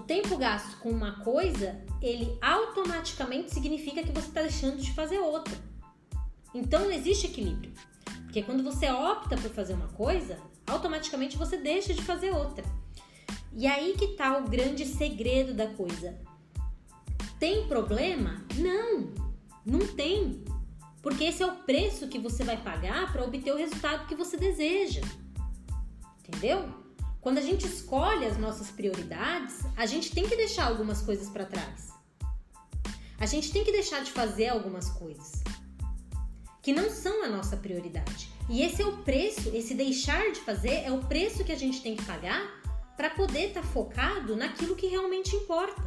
tempo gasto com uma coisa, ele automaticamente significa que você está deixando de fazer outra. Então não existe equilíbrio. Porque quando você opta por fazer uma coisa, automaticamente você deixa de fazer outra. E aí que tá o grande segredo da coisa. Tem problema? Não, não tem. Porque esse é o preço que você vai pagar para obter o resultado que você deseja. Entendeu? Quando a gente escolhe as nossas prioridades, a gente tem que deixar algumas coisas para trás. A gente tem que deixar de fazer algumas coisas que não são a nossa prioridade. E esse é o preço, esse deixar de fazer é o preço que a gente tem que pagar para poder estar tá focado naquilo que realmente importa.